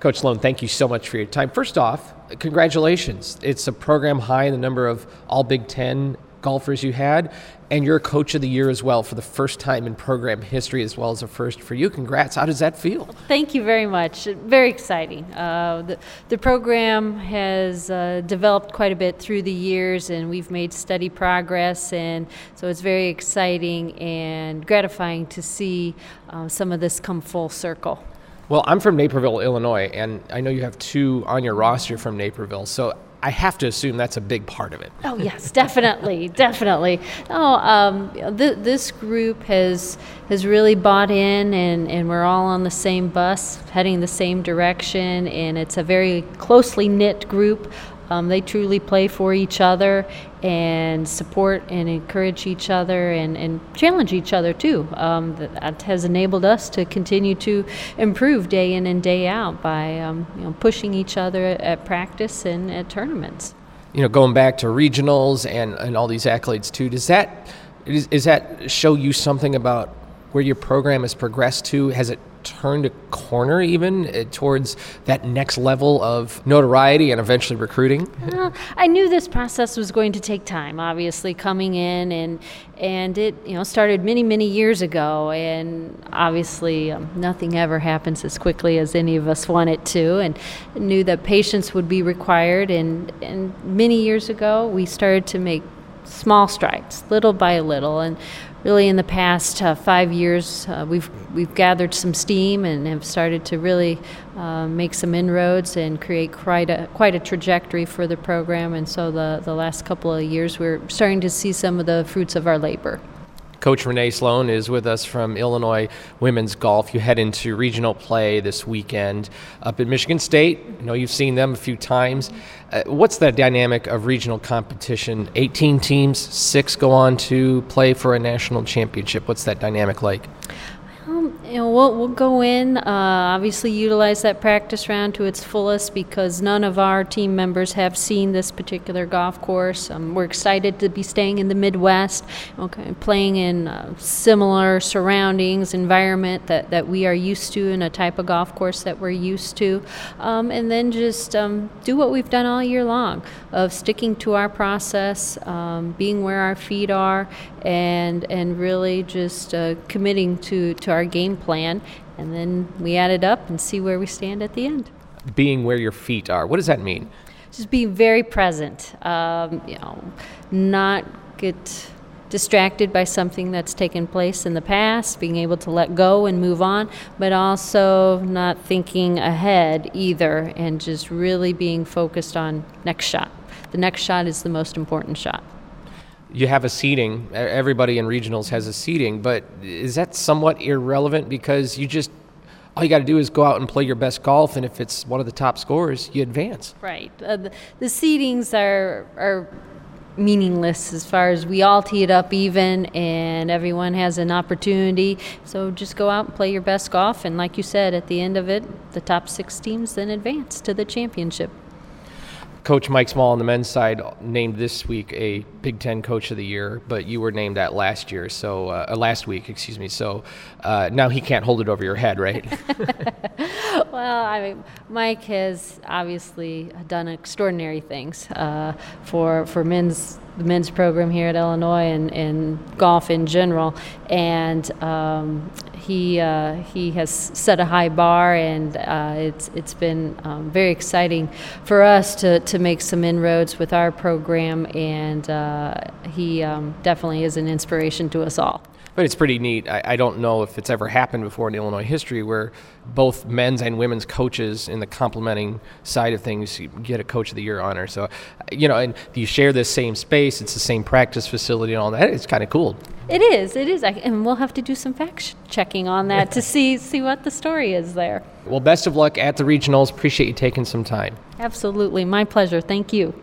Coach Slone, thank you so much for your time. First off, congratulations. It's a program high in the number of all Big Ten golfers you had, and you're coach of the year as well for the first time in program history, as well as a first for you. Congrats. How does that feel? Thank you very much. Very exciting. Uh, the, the program has uh, developed quite a bit through the years, and we've made steady progress, and so it's very exciting and gratifying to see uh, some of this come full circle. Well, I'm from Naperville, Illinois, and I know you have two on your roster from Naperville. So I have to assume that's a big part of it. Oh yes, definitely, definitely. Oh, um, th- this group has has really bought in, and, and we're all on the same bus, heading the same direction, and it's a very closely knit group. Um, they truly play for each other and support and encourage each other and, and challenge each other too. Um, that has enabled us to continue to improve day in and day out by um, you know, pushing each other at practice and at tournaments. You know, going back to regionals and, and all these accolades too, does that is, is that show you something about where your program has progressed to? Has it turned a corner even uh, towards that next level of notoriety and eventually recruiting? Well, I knew this process was going to take time. Obviously, coming in and and it you know started many many years ago, and obviously um, nothing ever happens as quickly as any of us want it to, and knew that patience would be required. And and many years ago, we started to make small strides, little by little, and really in the past uh, five years, uh, we've we've gathered some steam and have started to really uh, make some inroads and create quite a quite a trajectory for the program. And so the the last couple of years, we're starting to see some of the fruits of our labor. Coach Renee Slone is with us from Illinois Women's Golf. You head into regional play this weekend up at Michigan State. I know you've seen them a few times. Uh, what's the dynamic of regional competition? 18 teams, six go on to play for a national championship. What's that dynamic like? Um, you know, we'll, we'll go in, uh, obviously utilize that practice round to its fullest because none of our team members have seen this particular golf course. Um, we're excited to be staying in the Midwest, okay, playing in uh, similar surroundings, environment that, that we are used to, and a type of golf course that we're used to. Um, and then just um, do what we've done all year long of sticking to our process, um, being where our feet are, and, and really just uh, committing to, to our our game plan, and then we add it up and see where we stand at the end. Being where your feet are, what does that mean? Just being very present. Um, you know, not get distracted by something that's taken place in the past, being able to let go and move on, but also not thinking ahead either, and just really being focused on next shot. The next shot is the most important shot you have a seating. Everybody in regionals has a seating, but is that somewhat irrelevant because you just all you got to do is go out and play your best golf, and if it's one of the top scorers, you advance. Right. Uh, the, the seedings are are meaningless as far as we all tee it up even, and everyone has an opportunity. So just go out and play your best golf, and like you said, at the end of it, the top six teams then advance to the championship. Coach Mike Small on the men's side named this week a Big Ten Coach of the Year, but you were named that last year, so uh, uh, last week, excuse me. So uh, now he can't hold it over your head, right? well, I mean, Mike has obviously done extraordinary things uh, for for men's the men's program here at Illinois and, and golf in general. And um, he uh, he has set a high bar, and uh, it's it's been um, very exciting for us to, to make some inroads with our program, and uh, he um, definitely is an inspiration to us all. But it's pretty neat. I, I, don't know if it's ever happened before in Illinois history where both men's and women's coaches in the complementing side of things get a Coach of the Year honor. So, you know, and you share this same space, it's the same practice facility and all that. It's kind of cool. It is. It is. And we'll have to do some fact checking on that to see see what the story is there. Well, best of luck at the regionals. Appreciate you taking some time. Absolutely. My pleasure. Thank you.